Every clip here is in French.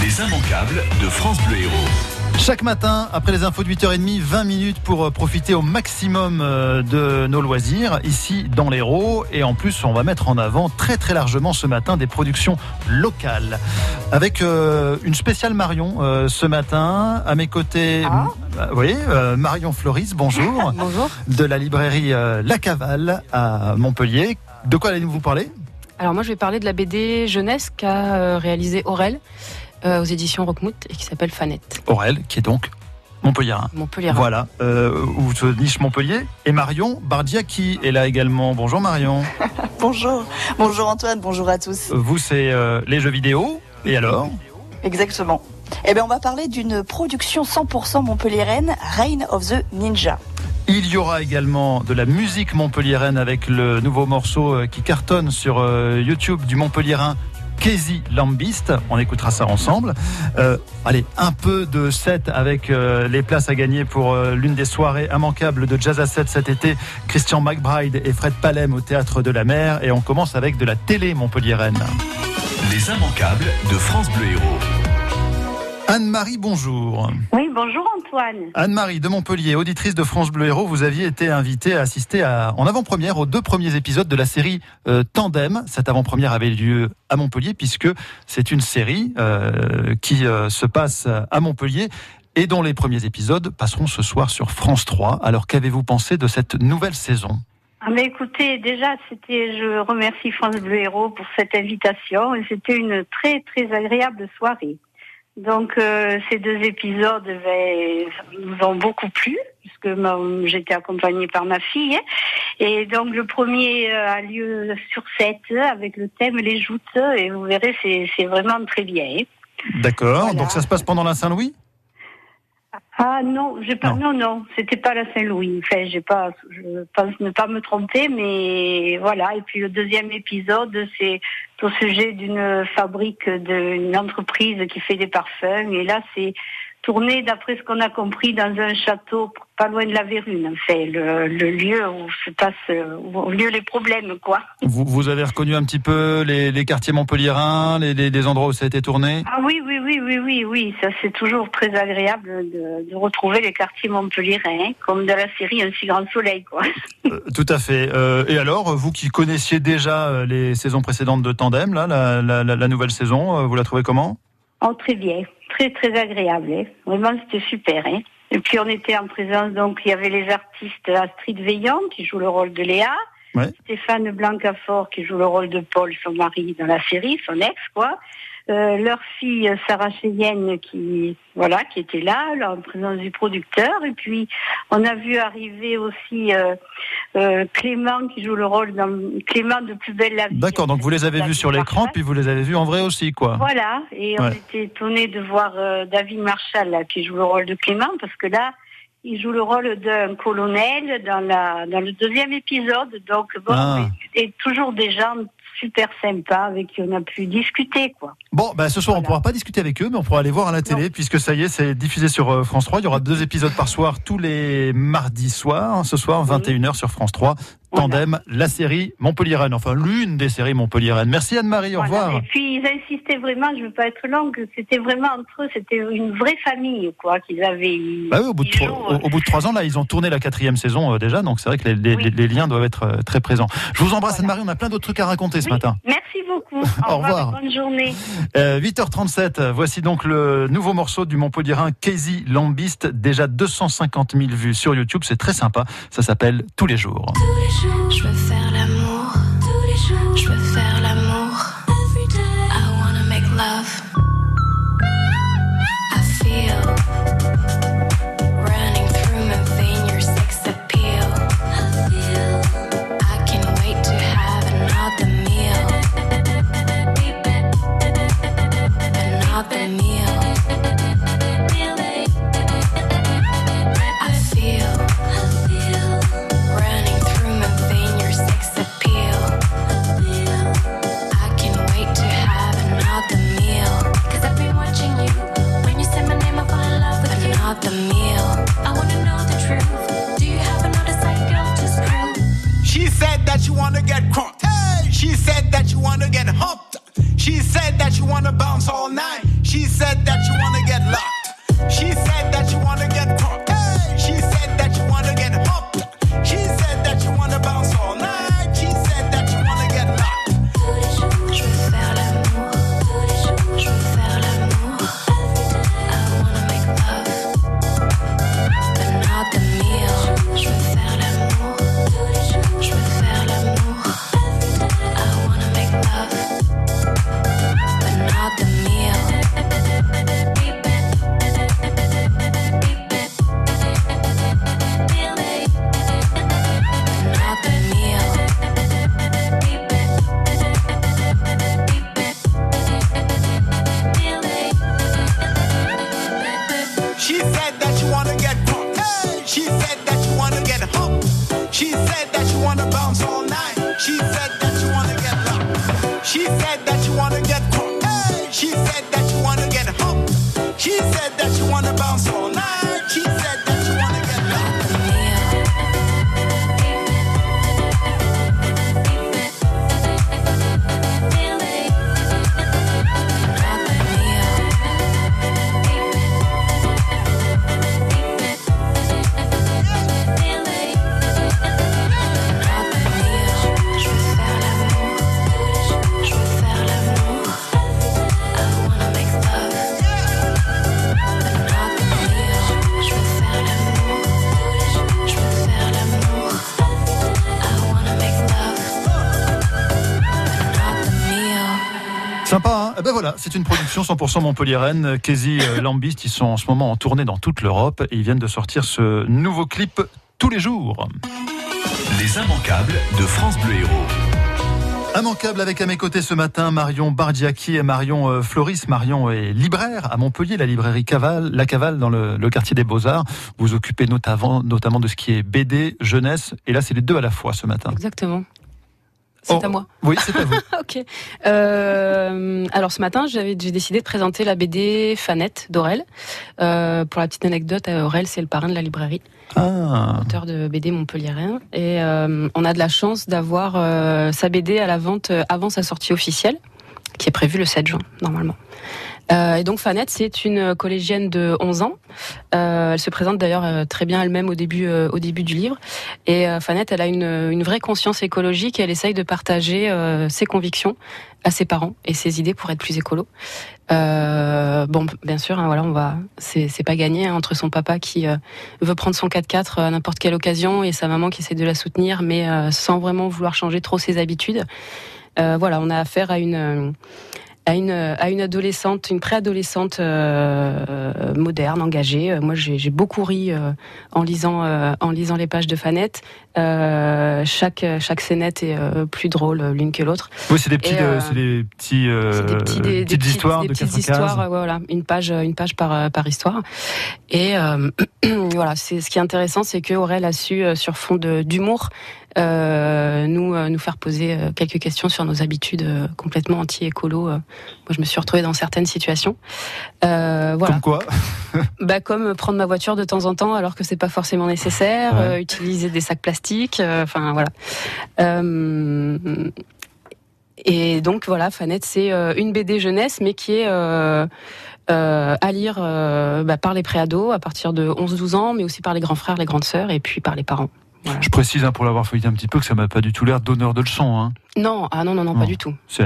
Les immanquables de France Bleu Héros. Chaque matin, après les infos de 8h30, 20 minutes pour euh, profiter au maximum euh, de nos loisirs ici dans l'Hérault. Et en plus, on va mettre en avant très très largement ce matin des productions locales. Avec euh, une spéciale Marion ce matin. À mes côtés, Ah. voyez, Marion Floris, bonjour. Bonjour. de la librairie La Cavale à Montpellier. De quoi allez-vous parler? Alors moi je vais parler de la BD jeunesse qu'a euh, réalisé Aurel aux éditions Rockmouth et qui s'appelle Fanette. Aurel, qui est donc Montpelliérain. Montpellier. Voilà, euh, où se niche Montpellier. Et Marion Bardia qui est là également. Bonjour Marion. Bonjour, bonjour Antoine, bonjour à tous. Vous, c'est euh, les jeux vidéo. Et alors? Exactement. Eh bien, on va parler d'une production 100% montpelliéraine, Reign of the Ninja. Il y aura également de la musique montpelliéraine avec le nouveau morceau euh, qui cartonne sur euh, YouTube du Montpelliérain Casey Lambist. On écoutera ça ensemble. Euh, allez, un peu de set avec euh, les places à gagner pour euh, l'une des soirées immanquables de Jazz à 7 cet été. Christian McBride et Fred Palem au Théâtre de la Mer. Et on commence avec de la télé montpelliéraine. Les immanquables de France Bleu Héros. Anne-Marie, bonjour. Oui, bonjour Antoine. Anne-Marie de Montpellier, auditrice de France Bleu Héros, vous aviez été invitée à assister à, en avant-première aux deux premiers épisodes de la série euh, Tandem. Cette avant-première avait lieu à Montpellier puisque c'est une série euh, qui euh, se passe à Montpellier et dont les premiers épisodes passeront ce soir sur France 3. Alors qu'avez-vous pensé de cette nouvelle saison? Ah, écoutez, déjà, c'était, je remercie France Bleu Héros pour cette invitation et c'était une très très agréable soirée. Donc euh, ces deux épisodes ben, nous ont beaucoup plu puisque j'étais accompagnée par ma fille et donc le premier euh, a lieu sur 7 avec le thème les joutes et vous verrez c'est c'est vraiment très bien. hein. D'accord, Voilà. donc ça se passe pendant la Saint-Louis? Ah non, j'ai pas, non, non, c'était pas la Saint-Louis. Enfin, j'ai pas, je pense ne pas me tromper, mais voilà. Et puis le deuxième épisode, c'est au sujet d'une fabrique, d'une entreprise qui fait des parfums. Et là, c'est tourné, d'après ce qu'on a compris, dans un château pas loin de la Vérune. Enfin, le, le lieu où se passe, où ont lieu les problèmes, quoi. vous, vous avez reconnu un petit peu les, les quartiers montpelliérains, les, les- les endroits où ça a été tourné? Ah oui, oui, oui, oui, oui, oui. Ça, c'est toujours très agréable de, de retrouver les quartiers montpelliérains, hein, comme dans la série Un si grand soleil, quoi. Euh, Tout à fait. Euh, et alors, vous qui connaissiez déjà euh, les saisons précédentes de Tandem, là, la, la- la- la nouvelle saison, vous la trouvez comment? Oh, très bien, très très agréable. hein. Vraiment, c'était super. Hein. Et puis on était en présence, donc il y avait les artistes Astrid Veillant qui joue le rôle de Léa, Ouais. Stéphane Blancafort qui joue le rôle de Paul, son mari dans la série, son ex quoi. Euh, leur fille Sarah Cheyenne qui voilà qui était là, là, en présence du producteur. Et puis on a vu arriver aussi euh, euh, Clément qui joue le rôle dans Clément de Plus belle la vie. D'accord, donc vous les avez vus sur l'écran, puis vous les avez vus en vrai aussi, quoi. Voilà, et on Ouais. était étonnés de voir euh, David Marshall là, qui joue le rôle de Clément, parce que là, il joue le rôle d'un colonel dans, la, dans le deuxième épisode. Donc, bon, Ah. et toujours des gens super sympas avec qui on a pu discuter, quoi. Bon, bah, ce soir, on pourra pas discuter avec eux, mais on pourra aller voir à la télé, puisque ça y est, c'est diffusé sur euh, France 3. Il y aura deux épisodes par soir tous les mardis soirs. Ce soir, 21h sur France 3. Tandem, la série Montpellier-Rennes. Enfin, l'une des séries Montpellier-Rennes. Merci Anne-Marie, au Voilà. revoir. Et puis, ils insistaient vraiment, je veux pas être longue, c'était vraiment entre eux, c'était une vraie famille, quoi, qu'ils avaient. Bah oui, au bout, de trois, jouent, au, au bout de trois ans, là, ils ont tourné la quatrième saison euh, déjà, donc c'est vrai que les, les- Oui. les liens doivent être euh, très présents. Je vous embrasse Voilà. Anne-Marie, on a plein d'autres trucs à raconter ce matin. Merci beaucoup. Au revoir. Bonne journée. Euh, 8h37, euh, voici donc le nouveau morceau du Montpellierin Casey Lambist, déjà 250 000 vues sur YouTube, c'est très sympa, ça s'appelle Tous les jours. Faire l'amour. That you wanna get caught. Hey, she said that you wanna get humped. She said that you wanna bounce all night. She said that you wanna get locked. She said that you wanna c'est une production 100% montpelliéraine. Casey euh, Lambist, ils sont en ce moment en tournée dans toute l'Europe et ils viennent de sortir ce nouveau clip tous les jours. Les immanquables de France Bleu Héros. Immanquable avec à mes côtés ce matin Marion Bardiaki et Marion euh, Floris. Marion est libraire à Montpellier, la librairie Caval, La Cavale dans le, le quartier des Beaux-Arts. Vous vous occupez notamment, notamment de ce qui est BD, jeunesse, et là c'est les deux à la fois ce matin. Exactement. C'est Oh, à moi. Oui, c'est à vous. ok. Euh, alors ce matin, j'avais j'ai décidé de présenter la BD Fanette d'Aurel. Euh, pour la petite anecdote, euh, Aurel c'est le parrain de la librairie, Ah, auteur de BD montpelliérain. Et euh, on a de la chance d'avoir euh, sa BD à la vente euh, avant sa sortie officielle, qui est prévue le 7 juin normalement. Euh, et donc Fanette, c'est une collégienne de 11 ans. Euh, elle se présente d'ailleurs euh, très bien elle-même au début, euh, au début du livre. Et euh, Fanette, elle a une, une vraie conscience écologique et elle essaye de partager euh, ses convictions à ses parents et ses idées pour être plus écolo. Bon, bien sûr, hein, voilà, on va, c'est pas gagné hein, entre son papa qui veut prendre son 4x4 à n'importe quelle occasion et sa maman qui essaie de la soutenir, mais sans vraiment vouloir changer trop ses habitudes. Euh, voilà, on a affaire à une euh, à une à une adolescente, une préadolescente euh, moderne, engagée. Moi, j'ai beaucoup ri euh, en lisant euh, en lisant les pages de Fanette. Chaque chaque scénette est plus drôle l'une que l'autre. oui, c'est des petits, Et, c'est des petits, C'est des, petits, des, des petites histoires des de petites 4 histoires, voilà, une page, une page par, par histoire. Et voilà, c'est ce qui est intéressant, c'est que Aurel a su, sur fond d'humour, nous, euh, nous faire poser euh, quelques questions sur nos habitudes euh, complètement anti-écolo. euh. Moi, je me suis retrouvée dans certaines situations. Euh, voilà, Comme quoi bah, comme prendre ma voiture de temps en temps alors que c'est pas forcément nécessaire, Ouais. euh, utiliser des sacs plastiques, euh, enfin voilà. Euh, et donc voilà, Fanette, c'est euh, une BD jeunesse, mais qui est euh, euh, à lire euh, bah, par les préados à partir de 11-12 ans, mais aussi par les grands frères, les grandes sœurs, et puis par les parents. Voilà. Je précise hein, pour l'avoir feuilleté un petit peu que ça m'a pas du tout l'air donneur de leçons. Hein. Non, ah non, non, non, Non. pas du tout. C'est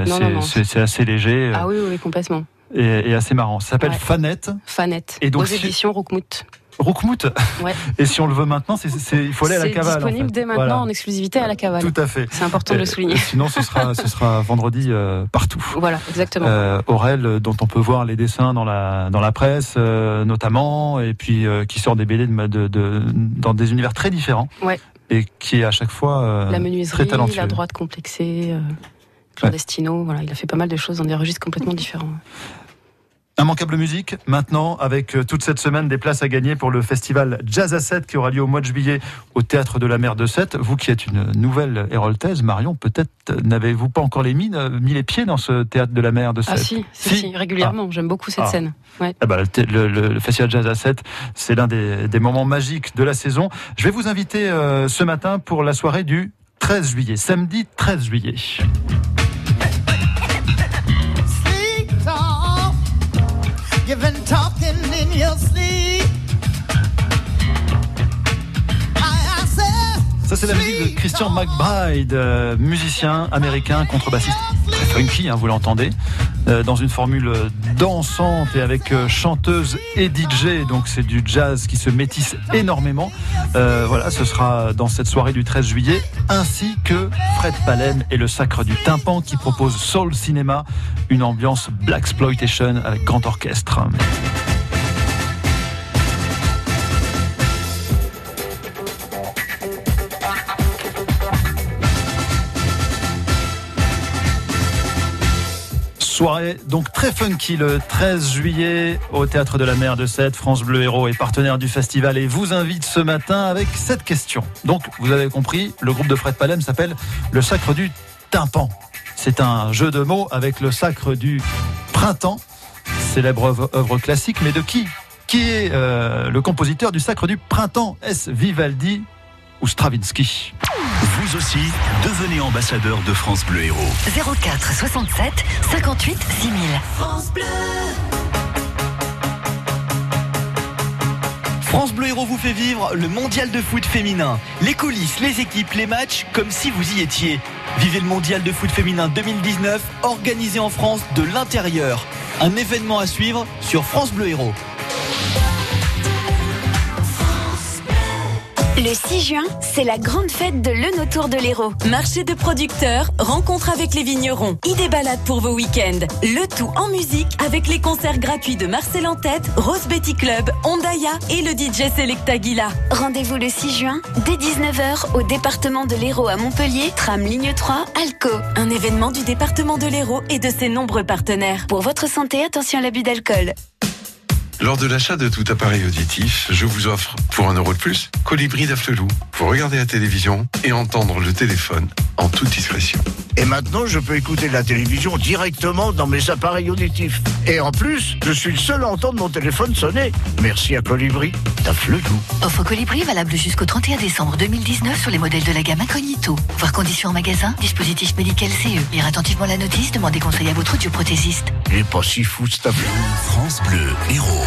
assez, léger euh, Ah oui, oui, complètement. et, et assez marrant. Ça s'appelle Ouais. Fanette, Fanette, Et donc, aux éditions Roukmout. Roukmout. Ouais. Et si on le veut maintenant, c'est, c'est- il faut aller à la C'est cavale. en disponible fait. dès maintenant Voilà. en exclusivité à la cavale. Tout à fait. C'est important de le souligner. Sinon, ce sera, ce sera vendredi euh, partout. Voilà, exactement. Euh, Aurel, euh, dont on peut voir les dessins dans la dans la presse, euh, notamment, et puis qui sort des BD de, de- de- dans des univers très différents. Ouais. Et qui est à chaque fois la très talentueux. la droite complexée, clandestino, voilà, il a fait pas mal de choses dans des registres complètement différents. Immanquable musique, maintenant, avec euh, toute cette semaine des places à gagner pour le festival Jazz à 7 qui aura lieu au mois de juillet au Théâtre de la Mer de 7. Vous qui êtes une nouvelle héroltaise, Marion, peut-être n'avez-vous pas encore les mines, euh, mis les pieds dans ce Théâtre de la Mer de 7 Ah si, si, Si. si, régulièrement, j'aime beaucoup cette Ah. scène. Ouais. Ah bah, le, thé- le- le- le festival Jazz à 7, c'est l'un des, des moments magiques de la saison. Je vais vous inviter euh, ce matin pour la soirée du 13 juillet, samedi 13 juillet. You've been talking in your sleep. I, I said, Ça, c'est la musique de Christian McBride, euh, musicien américain, contrebassiste. Très funky, hein, vous l'entendez. Euh, dans une formule dansante et avec euh, chanteuse et DJ. Donc, c'est du jazz qui se métisse énormément. Euh, voilà, ce sera dans cette soirée du 13 juillet, ainsi que Fred Palem et le Sacre du Tympan qui propose Soul Cinema, une ambiance Black Exploitation avec grand orchestre. Soirée donc très funky le 13 juillet au Théâtre de la Mer de Sète. France Bleu Héros est partenaire du festival et vous invite ce matin avec cette question. Donc vous avez compris, le groupe de Fred Palem s'appelle le Sacre du Tympan. C'est un jeu de mots avec le Sacre du Printemps, célèbre œuvre, classique, mais de qui Qui est euh, le compositeur du Sacre du Printemps? Est-ce Vivaldi ou Stravinsky? Vous aussi, devenez ambassadeur de France Bleu Héros. 04 67 58 6000. France Bleu Héros vous fait vivre le mondial de foot féminin. Les coulisses, les équipes, les matchs, comme si vous y étiez. Vivez le mondial de foot féminin 2019, organisé en France de l'intérieur. Un événement à suivre sur France Bleu Héros. Le 6 juin, c'est la grande fête de l'Eun autour de l'Hérault. Marché de producteurs, rencontre avec les vignerons, idées balades pour vos week-ends. Le tout en musique avec les concerts gratuits de Marcel en tête, Rose Betty Club, Ondaya et le DJ Selecta Aguila. Rendez-vous le 6 juin, dès 19h, au département de l'Hérault à Montpellier, tram ligne 3, Alco. Un événement du département de l'Hérault et de ses nombreux partenaires. Pour votre santé, attention à l'abus d'alcool. Lors de l'achat de tout appareil auditif, je vous offre, pour un euro de plus, Colibri d'Afflelou. Pour regarder la télévision et entendre le téléphone en toute discrétion. Et maintenant, je peux écouter la télévision directement dans mes appareils auditifs. Et en plus, je suis le seul à entendre mon téléphone sonner. Merci à Colibri d'Afflelou. Offre Colibri valable jusqu'au 31 décembre 2019 sur les modèles de la gamme Incognito. Voir conditions en magasin, dispositif médical CE. Lire attentivement la notice, demandez conseil à votre audioprothésiste. Il est pas si fou, cet Afflelou. France Bleu Héros.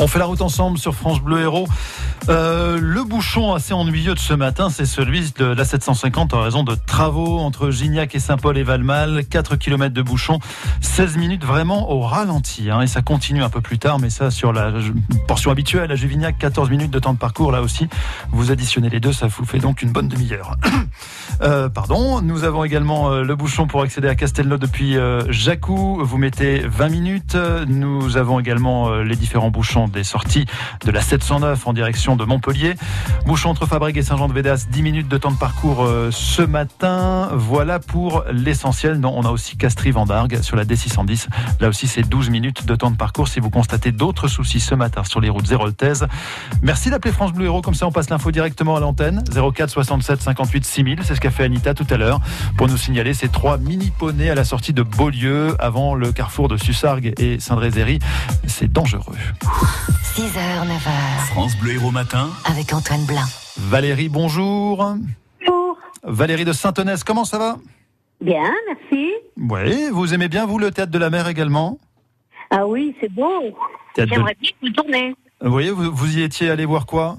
On fait la route ensemble sur France Bleu Héros. Euh, le bouchon assez ennuyeux de ce matin, c'est celui de la 750 en raison de travaux entre Gignac et Saint-Paul et Valmal. 4 km de bouchon, 16 minutes vraiment au ralenti. hein, et ça continue un peu plus tard, mais ça sur la portion habituelle à Juvignac, 14 minutes de temps de parcours là aussi. Vous additionnez les deux, ça vous fait donc une bonne demi-heure. Euh, pardon, nous avons également euh, le bouchon pour accéder à Castelnau depuis euh, Jacou. Vous mettez 20 minutes. Nous avons également euh, les différents bouchons des sorties de la 709 en direction de Montpellier. Bouchon entre Fabrique et Saint-Jean-de-Védas, 10 minutes de temps de parcours euh, ce matin. Voilà pour l'essentiel. Non, on a aussi Castries-Vendargue sur la D610. Là aussi, c'est 12 minutes de temps de parcours. Si vous constatez d'autres soucis ce matin sur les routes zéroltaises, merci d'appeler France Bleu Héros. Comme ça, on passe l'info directement à l'antenne. 04 67 58 6000. C'est ce qu'a fait Anita tout à l'heure pour nous signaler ces trois mini poneys à la sortie de Beaulieu avant le carrefour de Sussargues et Saint-Drézéry. C'est dangereux. 6h, 9h. France Bleu Héros matin. Avec Antoine Blin. Valérie, bonjour. Bonjour. Valérie de Saint-Onès, comment ça va? Bien, merci. Oui, vous aimez bien, vous, le théâtre de la mer également? Ah oui, c'est beau. Théâtre de- J'aimerais bien que vous tournez. Vous voyez, vous, vous y étiez allé voir quoi?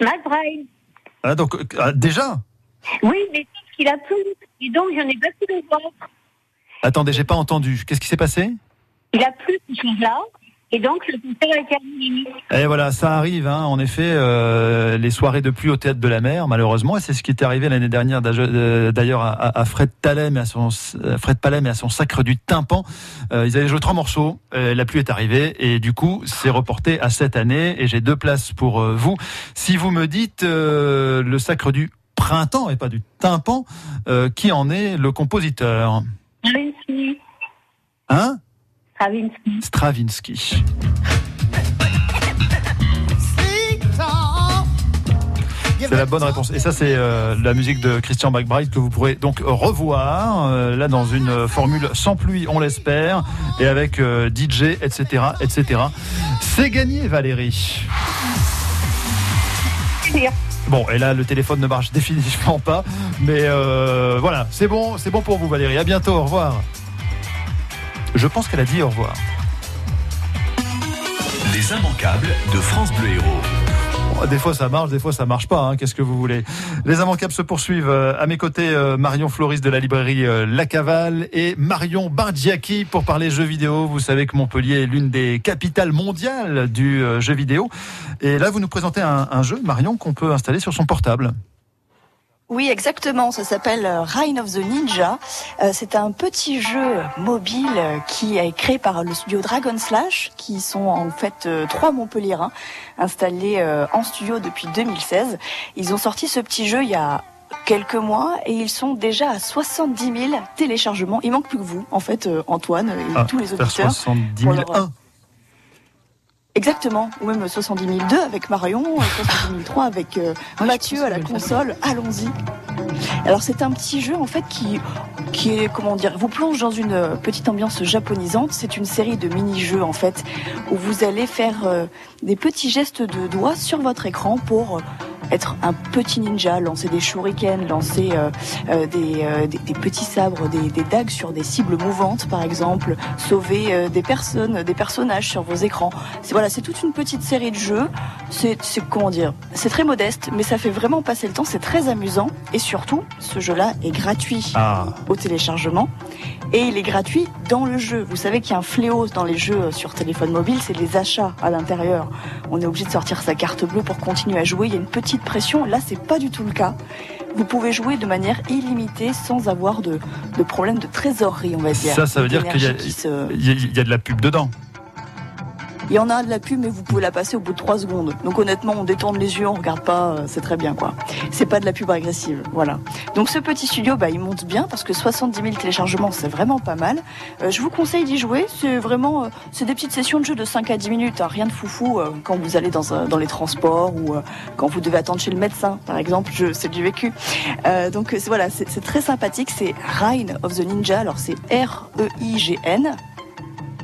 McBride. ah, donc, euh, ah, Déjà? Oui, mais sauf qu'il a plu. Et donc, j'en ai battu le ventre. Attendez, j'ai pas entendu. Qu'est-ce qui s'est passé? Il a plu ce jour-là. Et donc, le concert a été annulé. Et voilà, ça arrive, hein, en effet, euh, les soirées de pluie au théâtre de la mer, malheureusement, et c'est ce qui est arrivé l'année dernière euh, d'ailleurs à, Fred Palem et à son à Fred Palem et à son sacre du tympan. Euh, ils avaient joué trois morceaux, euh, la pluie est arrivée et du coup c'est reporté à cette année et j'ai deux places pour euh, vous. Si vous me dites euh, le sacre du printemps et pas du tympan, euh, qui en est le compositeur? Stravinsky. Hein? Stravinsky. Stravinsky. C'est la bonne réponse. Et ça, c'est euh, la musique de Christian McBride que vous pourrez donc revoir, euh, là dans une formule sans pluie, on l'espère, et avec DJ, etc., etc. C'est gagné, Valérie. Bon, et là, le téléphone ne marche définitivement pas, mais euh, voilà, c'est bon, c'est bon pour vous, Valérie. À bientôt, au revoir. Je pense qu'elle a dit au revoir. Les immanquables de France Bleu Héros. Bon, Des fois ça marche, des fois ça marche pas. hein. Qu'est-ce que vous voulez? Les immanquables se poursuivent. Euh, À mes côtés, euh, Marion Floris de la librairie euh, La Cavale et Marion Bardiaki pour parler jeux vidéo. Vous savez que Montpellier est l'une des capitales mondiales du jeu vidéo. Et là, vous nous présentez un, un jeu, Marion, qu'on peut installer sur son portable. Oui, exactement. Ça s'appelle euh, Reign of the Ninja. Euh, c'est un petit jeu mobile euh, qui est créé par le studio Dragon Slash, qui sont en fait trois Montpelliérains installés euh, en studio depuis 2016. Ils ont sorti ce petit jeu il y a quelques mois et ils sont déjà à 70 000 téléchargements. Il manque plus que vous, en fait, Antoine et Ah, tous les auditeurs. 70 pour 000 leur- un. Exactement, ou même 70 002 avec Marion, et 70 003 avec euh, Mathieu à la console. Allons-y. Alors c'est un petit jeu en fait qui qui est comment dire, vous plonge dans une euh, petite ambiance japonisante. C'est une série de mini-jeux en fait où vous allez faire euh, des petits gestes de doigts sur votre écran pour euh, être un petit ninja, lancer des shurikens, lancer euh, euh, des, euh, des, des petits sabres, des, des dagues sur des cibles mouvantes par exemple, sauver euh, des personnes, des personnages sur vos écrans. C'est voilà, c'est toute une petite série de jeux. C'est c'est- comment dire, c'est très modeste, mais ça fait vraiment passer le temps. C'est très amusant et surtout, ce jeu-là est gratuit Ah. au téléchargement et il est gratuit dans le jeu. Vous savez qu'il y a un fléau dans les jeux sur téléphone mobile, c'est les achats à l'intérieur. On est obligé de sortir sa carte bleue pour continuer à jouer. Il y a une petite pression. Là, c'est pas du tout le cas. Vous pouvez jouer de manière illimitée sans avoir de, de problème de trésorerie, on va dire. Ça, ça veut dire qu'il se- y a de la pub dedans. Il y en a de la pub, mais vous pouvez la passer au bout de 3 secondes. Donc honnêtement, on détourne les yeux, on regarde pas, euh, c'est très bien quoi. C'est pas de la pub agressive, voilà. Donc ce petit studio, bah, il monte bien parce que 70 000 téléchargements, c'est vraiment pas mal. Euh, je vous conseille d'y jouer. C'est vraiment, euh, c'est des petites sessions de jeu de 5 à 10 minutes, hein, rien de foufou euh, quand vous allez dans, dans les transports ou euh, quand vous devez attendre chez le médecin, par exemple. Je, c'est du vécu. Euh, donc voilà, c'est très sympathique. C'est Reign of the Ninja. Alors c'est R E I G N.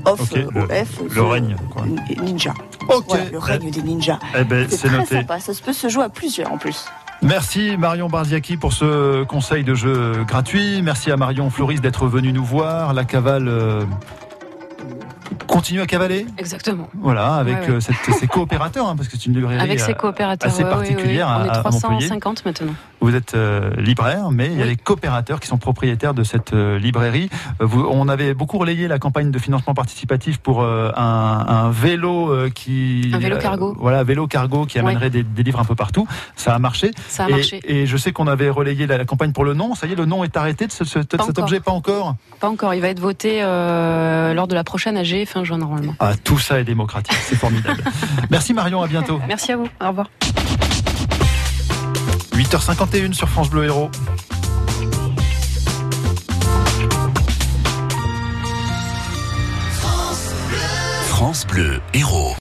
Of Ok, euh, le- OF, le règne, quoi. Ninja. Ok. Voilà, le règne des ninjas. Eh ben, c'est très noté. sympa. Ça peut se jouer à plusieurs en plus. Merci Marion Barziaki pour ce conseil de jeu gratuit. Merci à Marion Floris d'être venue nous voir. La cavale euh, continue à cavaler. Exactement. Voilà, avec Ouais, ouais. euh, cette- coopérateurs, hein, parce que c'est une librairie Avec ses euh, coopérateurs. assez ouais, ouais, particulière On à- est à Montpellier. 350 maintenant. Vous êtes euh, libraire, mais il y a les coopérateurs qui sont propriétaires de cette librairie. Vous- on avait beaucoup relayé la campagne de financement participatif pour un, un vélo qui Un vélo cargo. voilà, vélo cargo qui amènerait des, des livres un peu partout. Ça a marché. Ça a et, marché. Et je sais qu'on avait relayé la, la campagne pour le nom. Ça y est, le nom est arrêté de ce- ce- de cet encore. objet, pas encore. Pas encore. Il va être voté euh, lors de la prochaine AG fin juin normalement. Ah, tout ça est démocratique, c'est formidable. Merci Marion, à bientôt. Merci à vous. Au revoir. 8h51 sur France Bleu Héros. France Bleu Héros.